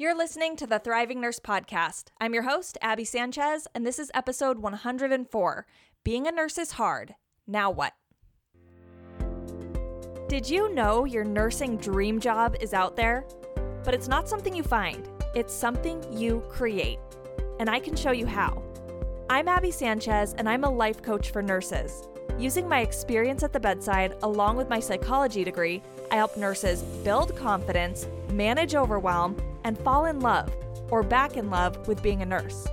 You're listening to the Thriving Nurse Podcast. I'm your host, Abby Sanchez, and this is episode 104 Being a Nurse is Hard. Now what? Did you know your nursing dream job is out there? But it's not something you find, it's something you create. And I can show you how. I'm Abby Sanchez, and I'm a life coach for nurses. Using my experience at the bedside, along with my psychology degree, I help nurses build confidence, manage overwhelm, and fall in love or back in love with being a nurse.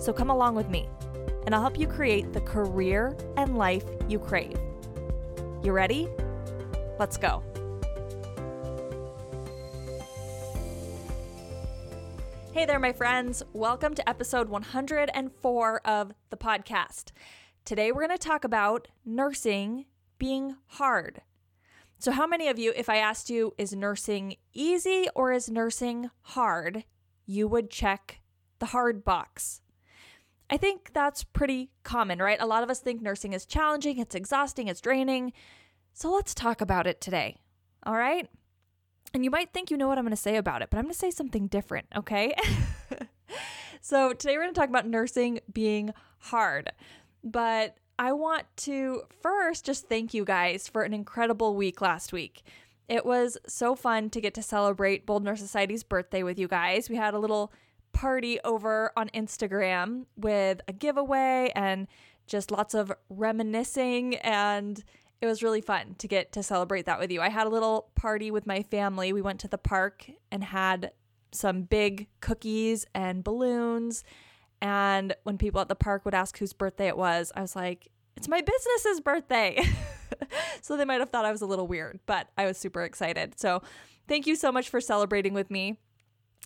So come along with me, and I'll help you create the career and life you crave. You ready? Let's go. Hey there, my friends. Welcome to episode 104 of the podcast. Today, we're going to talk about nursing being hard. So, how many of you, if I asked you, is nursing easy or is nursing hard, you would check the hard box? I think that's pretty common, right? A lot of us think nursing is challenging, it's exhausting, it's draining. So, let's talk about it today. All right? And you might think you know what I'm to say about it, but I'm to say something different, okay? so, today we're to talk about nursing being hard. But I want to first just thank you guys for an incredible week last week. It was so fun to get to celebrate Bold Nurse Society's birthday with you guys. We had a little party over on Instagram with a giveaway and just lots of reminiscing and it was really fun to get to celebrate that with you. I had a little party with my family. We went to the park and had some big cookies and balloons and when people at the park would ask whose birthday it was, I was like, it's my business's birthday. so they might have thought I was a little weird, but I was super excited. So thank you so much for celebrating with me.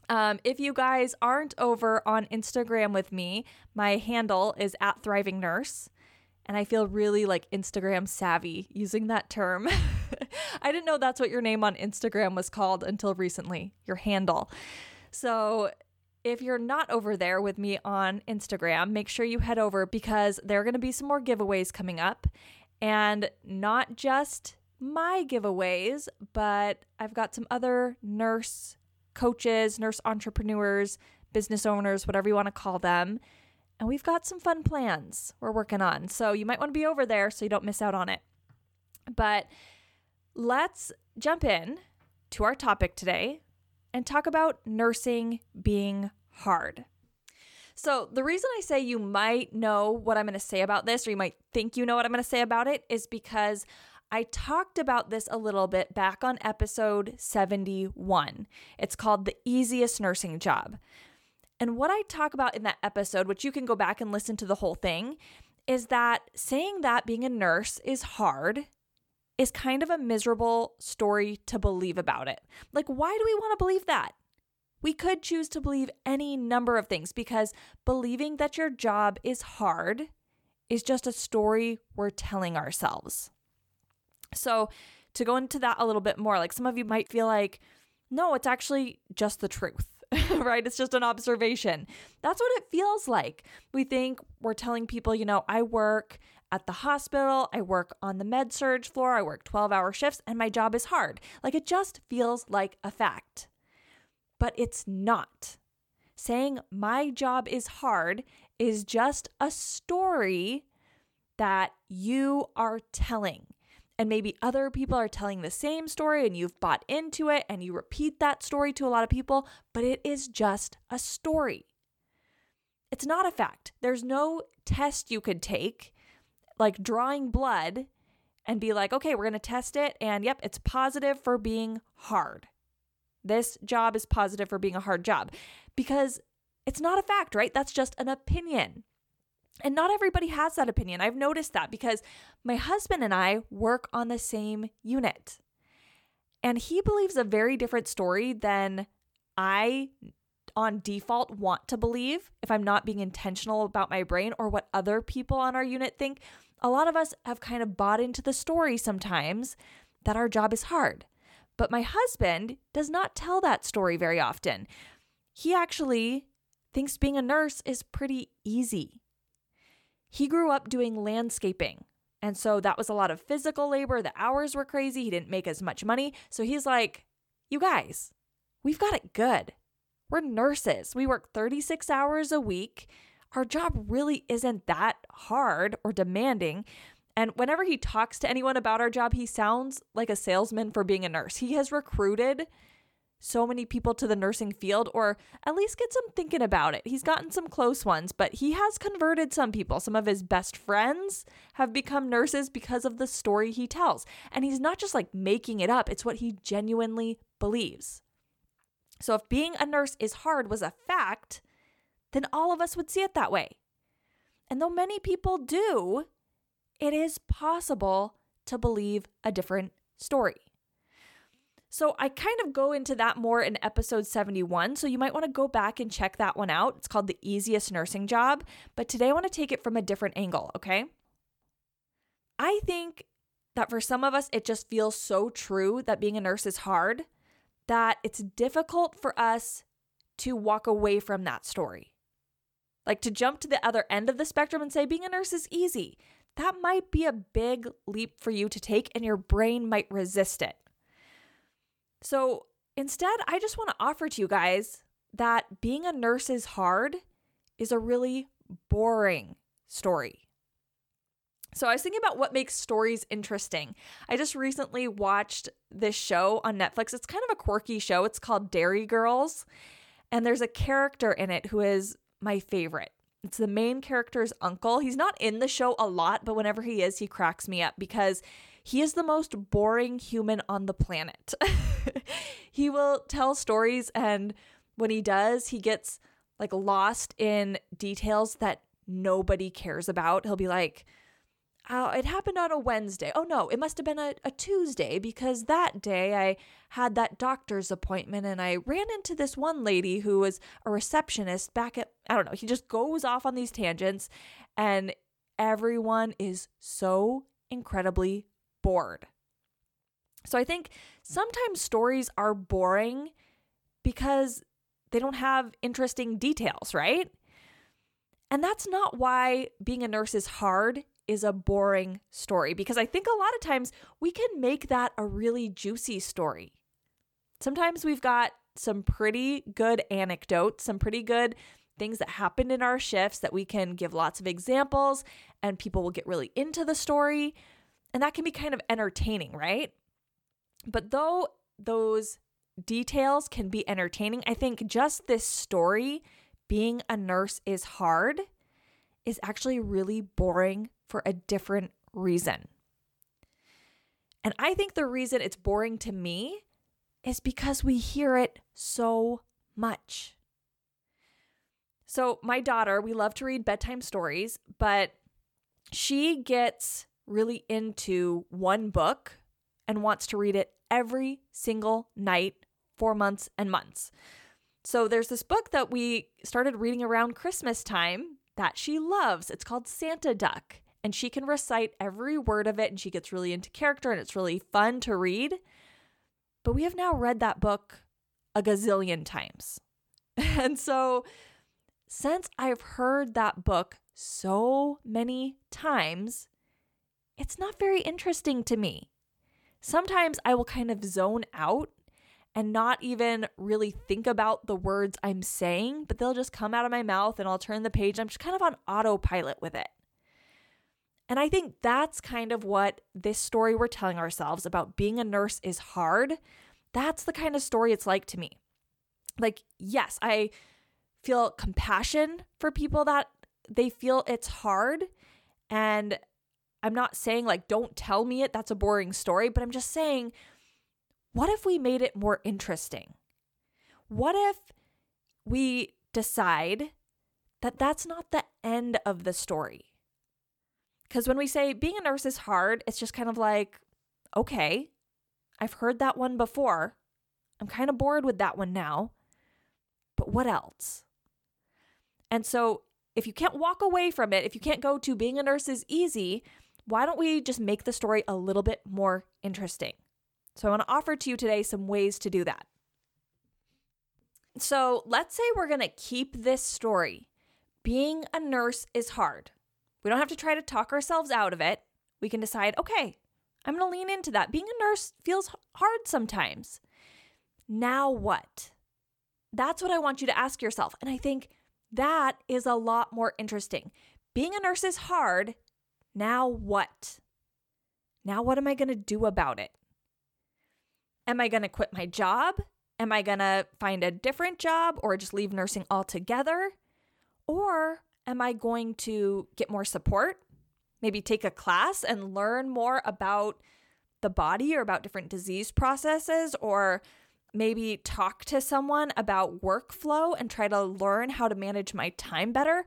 Um, if you guys aren't over on Instagram with me, my handle is at Thriving Nurse. And I feel really like Instagram savvy using that term. I didn't know that's what your name on Instagram was called until recently, your handle. So if you're not over there with me on Instagram, make sure you head over because there are going to be some more giveaways coming up. And not just my giveaways, but I've got some other nurse coaches, nurse entrepreneurs, business owners, whatever you want to call them. And we've got some fun plans we're working on. So you might want to be over there so you don't miss out on it. But let's jump in to our topic today and talk about nursing being hard. So, the reason I say you might know what I'm going to say about this, or you might think you know what I'm going to say about it, is because I talked about this a little bit back on episode 71. It's called The Easiest Nursing Job. And what I talk about in that episode, which you can go back and listen to the whole thing, is that saying that being a nurse is hard is kind of a miserable story to believe about it. Like, why do we want to believe that? We could choose to believe any number of things because believing that your job is hard is just a story we're telling ourselves. So, to go into that a little bit more, like some of you might feel like, no, it's actually just the truth, right? It's just an observation. That's what it feels like. We think we're telling people, you know, I work at the hospital, I work on the med surg floor, I work 12 hour shifts, and my job is hard. Like it just feels like a fact but it's not. Saying my job is hard is just a story that you are telling. And maybe other people are telling the same story and you've bought into it and you repeat that story to a lot of people, but it is just a story. It's not a fact. There's no test you could take, like drawing blood, and be like, okay, we're going to test it. And yep, it's positive for being hard. This job is positive for being a hard job because it's not a fact, right? That's just an opinion. And not everybody has that opinion. I've noticed that because my husband and I work on the same unit. And he believes a very different story than I, on default, want to believe if I'm not being intentional about my brain or what other people on our unit think. A lot of us have kind of bought into the story sometimes that our job is hard. But my husband does not tell that story very often. He actually thinks being a nurse is pretty easy. He grew up doing landscaping. And so that was a lot of physical labor. The hours were crazy. He didn't make as much money. So he's like, You guys, we've got it good. We're nurses. We work 36 hours a week. Our job really isn't that hard or demanding. And whenever he talks to anyone about our job, he sounds like a salesman for being a nurse. He has recruited so many people to the nursing field, or at least gets them thinking about it. He's gotten some close ones, but he has converted some people. Some of his best friends have become nurses because of the story he tells. And he's not just like making it up, it's what he genuinely believes. So if being a nurse is hard was a fact, then all of us would see it that way. And though many people do, it is possible to believe a different story. So I kind of go into that more in episode 71. So you might want to go back and check that one out. It's called The Easiest Nursing Job. But today I want to take it from a different angle, okay? I think that for some of us, it just feels so true that being a nurse is hard that it's difficult for us to walk away from that story. Like to jump to the other end of the spectrum and say being a nurse is easy. That might be a big leap for you to take, and your brain might resist it. So instead, I just want to offer to you guys that being a nurse is hard is a really boring story. So I was thinking about what makes stories interesting. I just recently watched this show on Netflix. It's kind of a quirky show. It's called Derry Girls. And there's a character in it who is my favorite. It's the main character's uncle. He's not in the show a lot, but whenever he is, he cracks me up because he is the most boring human on the planet. he will tell stories, and when he does, he gets like lost in details that nobody cares about. He'll be like, Oh, it happened on a Wednesday. Oh no, it must have been a, a Tuesday because that day I had that doctor's appointment and I ran into this one lady who was a receptionist back at, I don't know, he just goes off on these tangents and everyone is so incredibly bored. So I think sometimes stories are boring because they don't have interesting details, right? And that's not why being a nurse is hard is a boring story because I think a lot of times we can make that a really juicy story. Sometimes we've got some pretty good anecdotes, some pretty good things that happened in our shifts that we can give lots of examples and people will get really into the story. And that can be kind of entertaining, right? But though those details can be entertaining, I think just this story, being a nurse is hard, is actually really boring for a different reason. And I think the reason it's boring to me is because we hear it so much. So, my daughter, we love to read bedtime stories, but she gets really into one book and wants to read it every single night for months and months. So there's this book that we started reading around Christmas time that she loves. It's called Santa Duck, and she can recite every word of it and she gets really into character and it's really fun to read. But we have now read that book a gazillion times. And so since I've heard that book so many times, it's not very interesting to me. Sometimes I will kind of zone out and not even really think about the words I'm saying, but they'll just come out of my mouth and I'll turn the page. I'm just kind of on autopilot with it. And I think that's kind of what this story we're telling ourselves about being a nurse is hard. That's the kind of story it's like to me. Like, yes, I feel compassion for people that they feel it's hard. And I'm not saying, like, don't tell me it, that's a boring story, but I'm just saying, what if we made it more interesting? What if we decide that that's not the end of the story? Because when we say being a nurse is hard, it's just kind of like, okay, I've heard that one before. I'm kind of bored with that one now. But what else? And so, if you can't walk away from it, if you can't go to being a nurse is easy, why don't we just make the story a little bit more interesting? So, I want to offer to you today some ways to do that. So, let's say we're going to keep this story. Being a nurse is hard. We don't have to try to talk ourselves out of it. We can decide, okay, I'm going to lean into that. Being a nurse feels hard sometimes. Now what? That's what I want you to ask yourself. And I think that is a lot more interesting. Being a nurse is hard. Now what? Now what am I going to do about it? Am I going to quit my job? Am I going to find a different job or just leave nursing altogether? Or am I going to get more support? Maybe take a class and learn more about the body or about different disease processes or maybe talk to someone about workflow and try to learn how to manage my time better.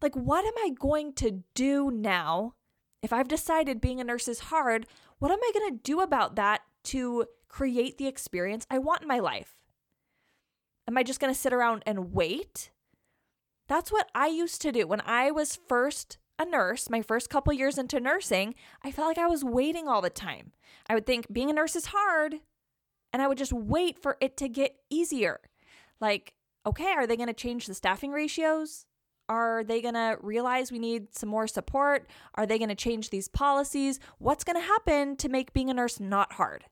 Like, what am I going to do now? If I've decided being a nurse is hard, what am I going to do about that to create the experience I want in my life? Am I just going to sit around and wait? That's what I used to do when I was first a nurse, my first couple years into nursing, I felt like I was waiting all the time. I would think being a nurse is hard, and I would just wait for it to get easier. Like, okay, are they going to change the staffing ratios? Are they going to realize we need some more support? Are they going to change these policies? What's going to happen to make being a nurse not hard?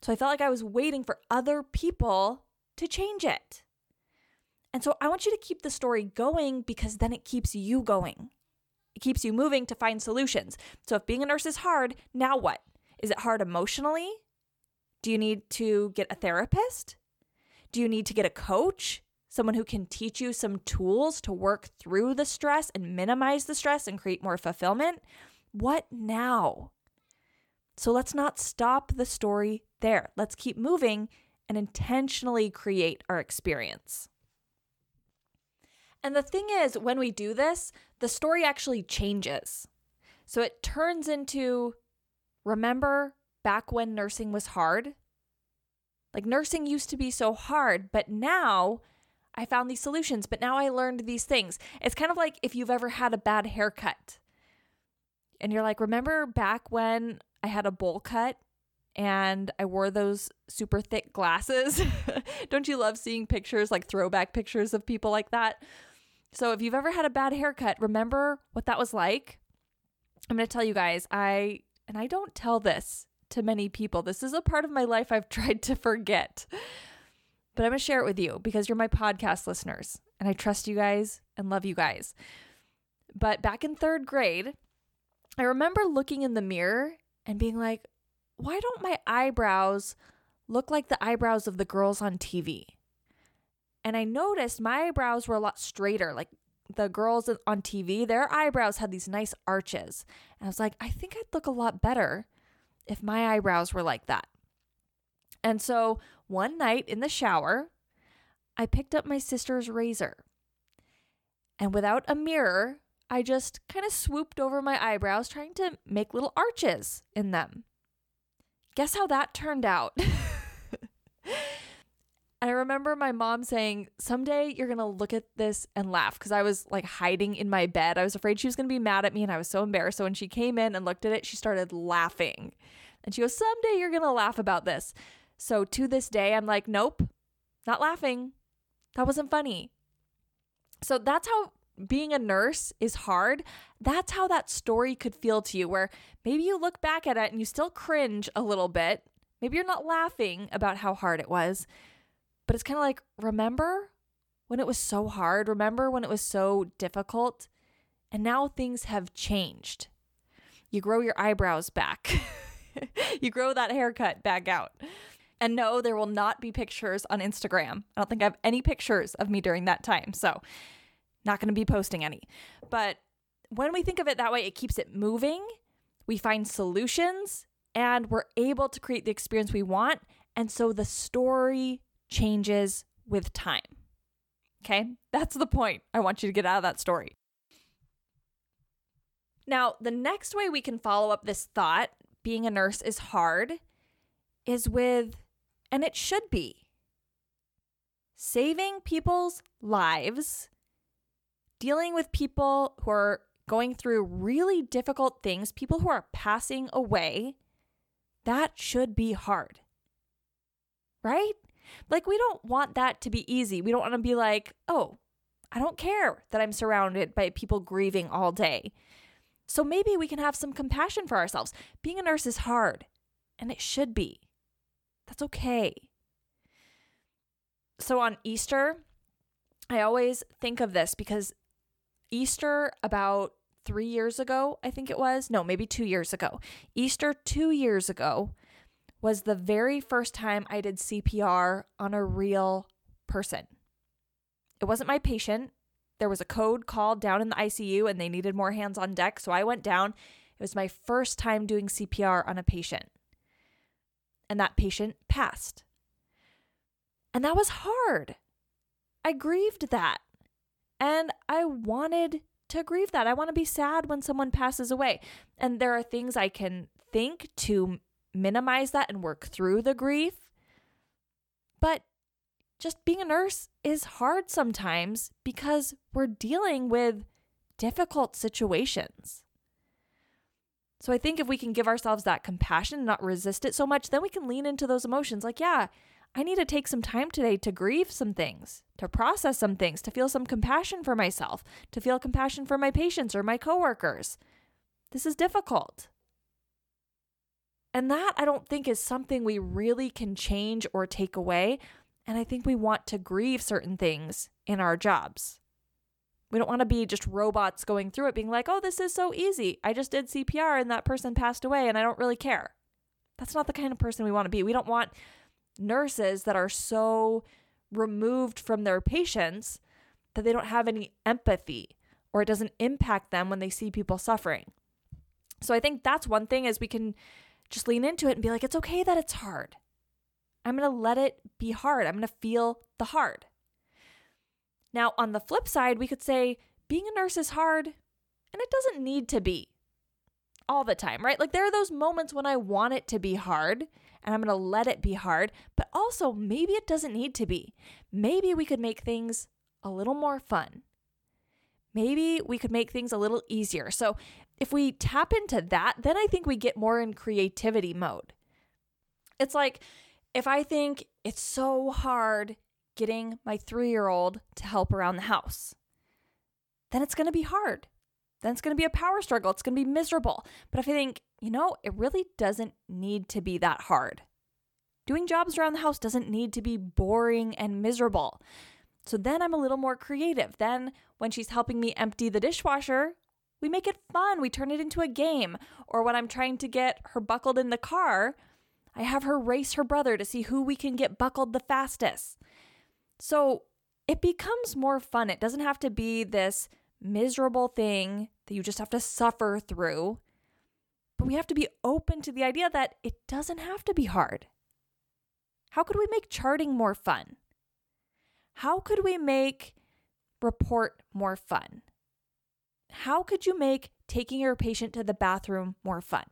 So I felt like I was waiting for other people to change it. And so I want you to keep the story going because then it keeps you going. It keeps you moving to find solutions. So if being a nurse is hard, now what? Is it hard emotionally? Do you need to get a therapist? Do you need to get a coach? Someone who can teach you some tools to work through the stress and minimize the stress and create more fulfillment? What now? So let's not stop the story there. Let's keep moving and intentionally create our experience. And the thing is, when we do this, the story actually changes. So it turns into remember back when nursing was hard. Like nursing used to be so hard, but now I found these solutions, but now I learned these things. It's kind of like if you've ever had a bad haircut and you're like, remember back when I had a bowl cut and I wore those super thick glasses? Don't you love seeing pictures, like throwback pictures of people like that? So if you've ever had a bad haircut, remember what that was like? I'm going to tell you guys, I, and I don't tell this to many people. This is a part of my life I've tried to forget. But I'm going to share it with you because you're my podcast listeners and I trust you guys and love you guys. But back in third grade, I remember looking in the mirror and being like, why don't my eyebrows look like the eyebrows of the girls on TV? And I noticed my eyebrows were a lot straighter. Like the girls on TV, their eyebrows had these nice arches. And I was like, I think I'd look a lot better if my eyebrows were like that. And so one night in the shower, I picked up my sister's razor. And without a mirror, I just kind of swooped over my eyebrows, trying to make little arches in them. Guess how that turned out? And I remember my mom saying, Someday you're going to look at this and laugh because I was like hiding in my bed. I was afraid she was going to be mad at me and I was so embarrassed. So when she came in and looked at it, she started laughing. And she goes, Someday you're going to laugh about this. So to this day, I'm like, Nope, not laughing. That wasn't funny. So that's how being a nurse is hard. That's how that story could feel to you, where maybe you look back at it and you still cringe a little bit. Maybe you're not laughing about how hard it was but it's kind of like, remember when it was so hard? Remember when it was so difficult? And now things have changed. You grow your eyebrows back, you grow that haircut back out. And no, there will not be pictures on Instagram. I don't think I have any pictures of me during that time. So, not going to be posting any. But when we think of it that way, it keeps it moving. We find solutions and we're able to create the experience we want. And so the story changes with time. Okay, that's the point I want you to get out of that story. Now, the next way we can follow up this thought, being a nurse is hard, is with, and it should be, saving people's lives, dealing with people who are going through really difficult things, people who are passing away, that should be hard. Right? Like, we don't want that to be easy. We don't want to be like, oh, I don't care that I'm surrounded by people grieving all day. So maybe we can have some compassion for ourselves. Being a nurse is hard, and it should be. That's okay. So on Easter, I always think of this because Easter about three years ago, I think it was, no, maybe two years ago, Easter two years ago was the very first time I did CPR on a real person. It wasn't my patient. There was a code called down in the ICU and they needed more hands on deck. So I went down. It was my first time doing CPR on a patient. And that patient passed. And that was hard. I grieved that. And I wanted to grieve that. I want to be sad when someone passes away. And there are things I can think to minimize that and work through the grief. But just being a nurse is hard sometimes because we're dealing with difficult situations. So I think if we can give ourselves that compassion and not resist it so much, then we can lean into those emotions like, yeah, I need to take some time today to grieve some things, to process some things, to feel some compassion for myself, to feel compassion for my patients or my coworkers. This is difficult. And that I don't think is something we really can change or take away. And I think we want to grieve certain things in our jobs. We don't want to be just robots going through it, being like, oh, this is so easy. I just did CPR and that person passed away and I don't really care. That's not the kind of person we want to be. We don't want nurses that are so removed from their patients that they don't have any empathy or it doesn't impact them when they see people suffering. So I think that's one thing is we can just lean into it and be like it's okay that it's hard. I'm going to let it be hard. I'm going to feel the hard. Now, on the flip side, we could say being a nurse is hard and it doesn't need to be all the time, right? Like there are those moments when I want it to be hard and I'm going to let it be hard, but also maybe it doesn't need to be. Maybe we could make things a little more fun. Maybe we could make things a little easier. So if we tap into that, then I think we get more in creativity mode. It's like if I think it's so hard getting my three year old to help around the house, then it's going to be hard then it's going to be a power struggle. It's going to be miserable. But if I think, you know, it really doesn't need to be that hard. Doing jobs around the house doesn't need to be boring and miserable. So then I'm a little more creative. Then when she's helping me empty the dishwasher, we make it fun. We turn it into a game. Or when I'm trying to get her buckled in the car, I have her race her brother to see who we can get buckled the fastest. So it becomes more fun. It doesn't have to be this miserable thing that you just have to suffer through. But we have to be open to the idea that it doesn't have to be hard. How could we make charting more fun? How could we make report more fun? How could you make taking your patient to the bathroom more fun?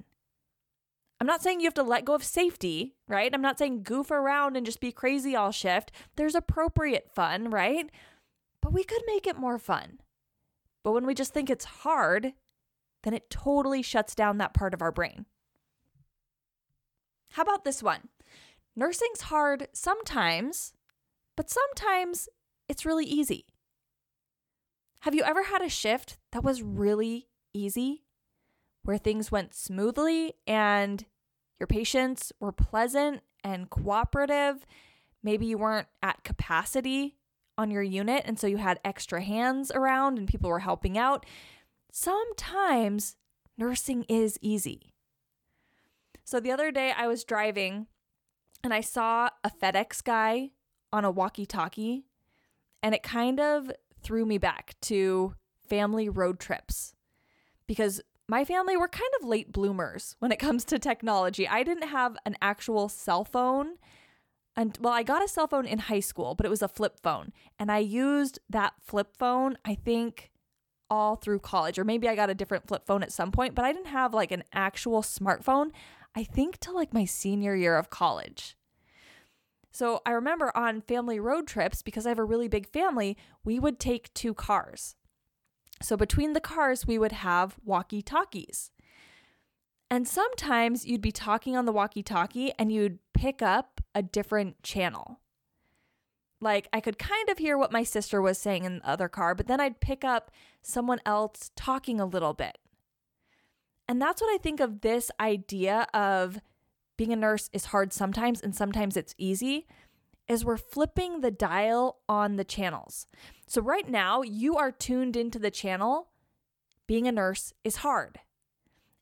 I'm not saying you have to let go of safety, right? I'm not saying goof around and just be crazy all shift. There's appropriate fun, right? But we could make it more fun. But when we just think it's hard, then it totally shuts down that part of our brain. How about this one? Nursing's hard sometimes, but sometimes it's really easy. Have you ever had a shift that was really easy, where things went smoothly and your patients were pleasant and cooperative? Maybe you weren't at capacity on your unit and so you had extra hands around and people were helping out. Sometimes nursing is easy. So the other day I was driving and I saw a FedEx guy on a walkie talkie and it kind of threw me back to family road trips because my family were kind of late bloomers when it comes to technology. I didn't have an actual cell phone and well, I got a cell phone in high school, but it was a flip phone. And I used that flip phone, I think, all through college. Or maybe I got a different flip phone at some point, but I didn't have like an actual smartphone, I think, till like my senior year of college. So I remember on family road trips, because I have a really big family, we would take two cars. So between the cars, we would have walkie talkies. And sometimes you'd be talking on the walkie talkie and you'd pick up a different channel. Like I could kind of hear what my sister was saying in the other car, but then I'd pick up someone else talking a little bit. And that's what I think of this idea of being a nurse is hard sometimes and sometimes it's easy. is we're flipping the dial on the channels. So, right now, you are tuned into the channel. Being a nurse is hard.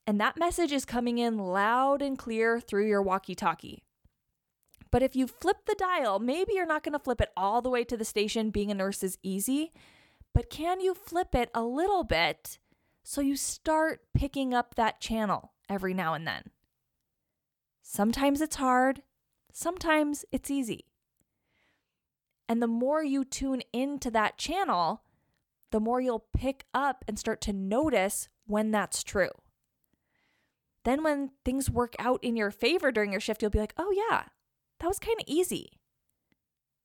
And that message is coming in loud and clear through your walkie talkie. But if you flip the dial, maybe you're not going to flip it all the way to the station. Being a nurse is easy. But can you flip it a little bit so you start picking up that channel every now and then? Sometimes it's hard, sometimes it's easy. And the more you tune into that channel, the more you'll pick up and start to notice when that's true. Then, when things work out in your favor during your shift, you'll be like, oh, yeah, that was kind of easy.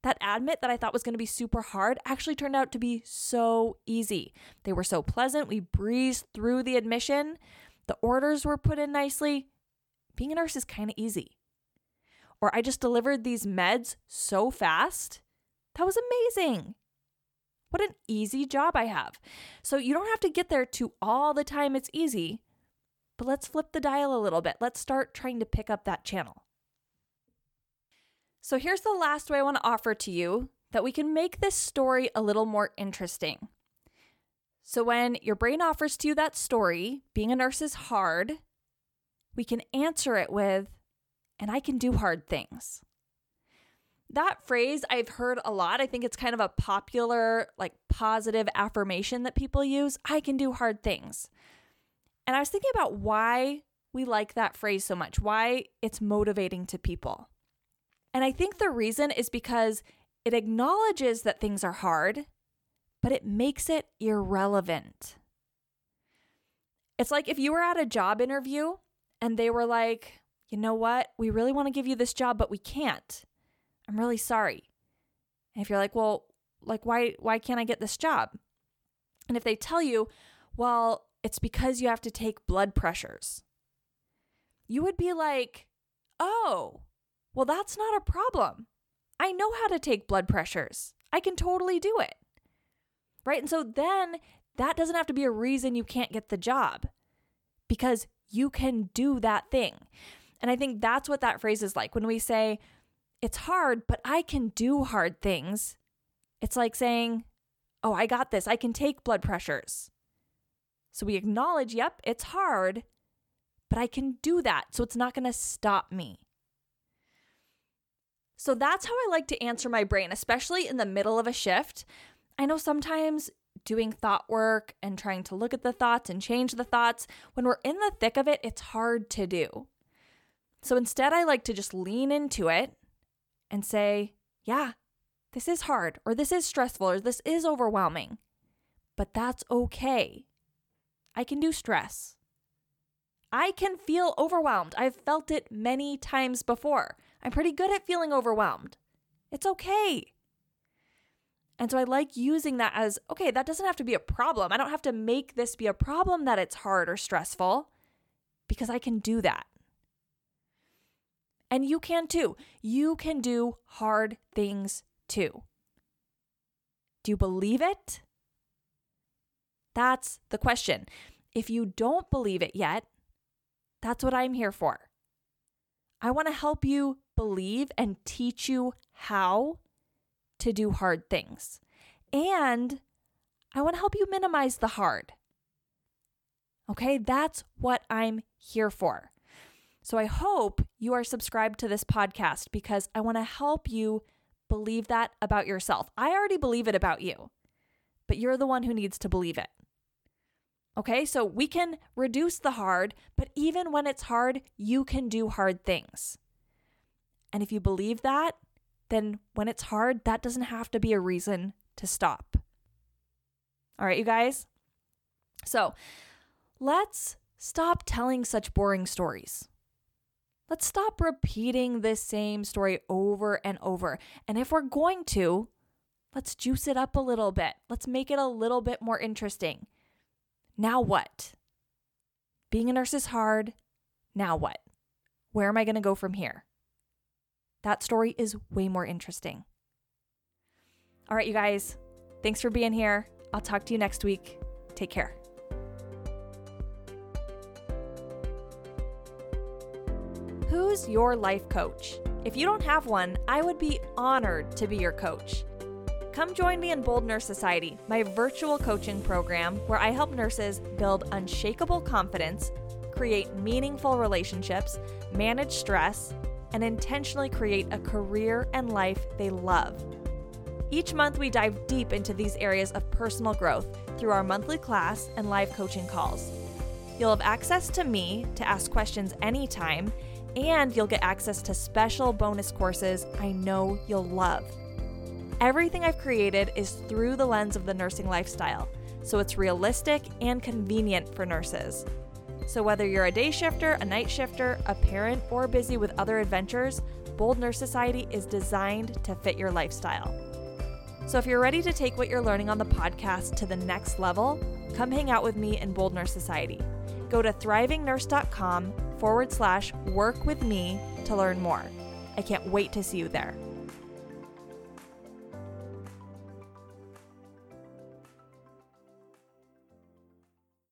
That admit that I thought was going to be super hard actually turned out to be so easy. They were so pleasant. We breezed through the admission. The orders were put in nicely. Being a nurse is kind of easy. Or I just delivered these meds so fast. That was amazing. What an easy job I have. So you don't have to get there to all the time it's easy, but let's flip the dial a little bit. Let's start trying to pick up that channel. So here's the last way I want to offer to you that we can make this story a little more interesting. So when your brain offers to you that story, being a nurse is hard, we can answer it with, and I can do hard things that phrase I've heard a lot. I think it's kind of a popular, like positive affirmation that people use. I can do hard things. And I was thinking about why we like that phrase so much, why it's motivating to people. And I think the reason is because it acknowledges that things are hard, but it makes it irrelevant. It's like if you were at a job interview and they were like, you know what, we really want to give you this job, but we can't. I'm really sorry. And if you're like, well, like why why can't I get this job? And if they tell you, well, it's because you have to take blood pressures. You would be like, "Oh, well that's not a problem. I know how to take blood pressures. I can totally do it." Right? And so then that doesn't have to be a reason you can't get the job because you can do that thing. And I think that's what that phrase is like when we say, it's hard, but I can do hard things. It's like saying, Oh, I got this. I can take blood pressures. So we acknowledge, yep, it's hard, but I can do that. So it's not going to stop me. So that's how I like to answer my brain, especially in the middle of a shift. I know sometimes doing thought work and trying to look at the thoughts and change the thoughts, when we're in the thick of it, it's hard to do. So instead, I like to just lean into it and say, yeah, this is hard, or this is stressful, or this is overwhelming. But that's okay. I can do stress. I can feel overwhelmed. I've felt it many times before. I'm pretty good at feeling overwhelmed. It's okay. And so I like using that as okay, that doesn't have to be a problem. I don't have to make this be a problem that it's hard or stressful because I can do that. And you can too. You can do hard things too. Do you believe it? That's the question. If you don't believe it yet, that's what I'm here for. I want to help you believe and teach you how to do hard things. And I want to help you minimize the hard. Okay, that's what I'm here for. So I hope you are subscribed to this podcast because I want to help you believe that about yourself. I already believe it about you, but you're the one who needs to believe it. Okay, so we can reduce the hard, but even when it's hard, you can do hard things. And if you believe that, then when it's hard, that doesn't have to be a reason to stop. All right, you guys? So let's stop telling such boring stories. Let's stop repeating this same story over and over. And if we're going to, let's juice it up a little bit. Let's make it a little bit more interesting. Now what? Being a nurse is hard. Now what? Where am I going to go from here? That story is way more interesting. All right, you guys, thanks for being here. I'll talk to you next week. Take care. Who's your life coach? If you don't have one, I would be honored to be your coach. Come join me in Bold Nurse Society, my virtual coaching program where I help nurses build unshakable confidence, create meaningful relationships, manage stress, and intentionally create a career and life they love. Each month, we dive deep into these areas of personal growth through our monthly class and live coaching calls. You'll have access to me to ask questions anytime, and you'll get access to special bonus courses I know you'll love. Everything I've created is through the lens of the nursing lifestyle, so it's realistic and convenient for nurses. So, whether you're a day shifter, a night shifter, a parent, or busy with other adventures, Bold Nurse Society is designed to fit your lifestyle. So, if you're ready to take what you're learning on the podcast to the next level, come hang out with me in Bold Nurse Society. Go to thrivingnurse.com forward slash work with me to learn more. I can't wait to see you there.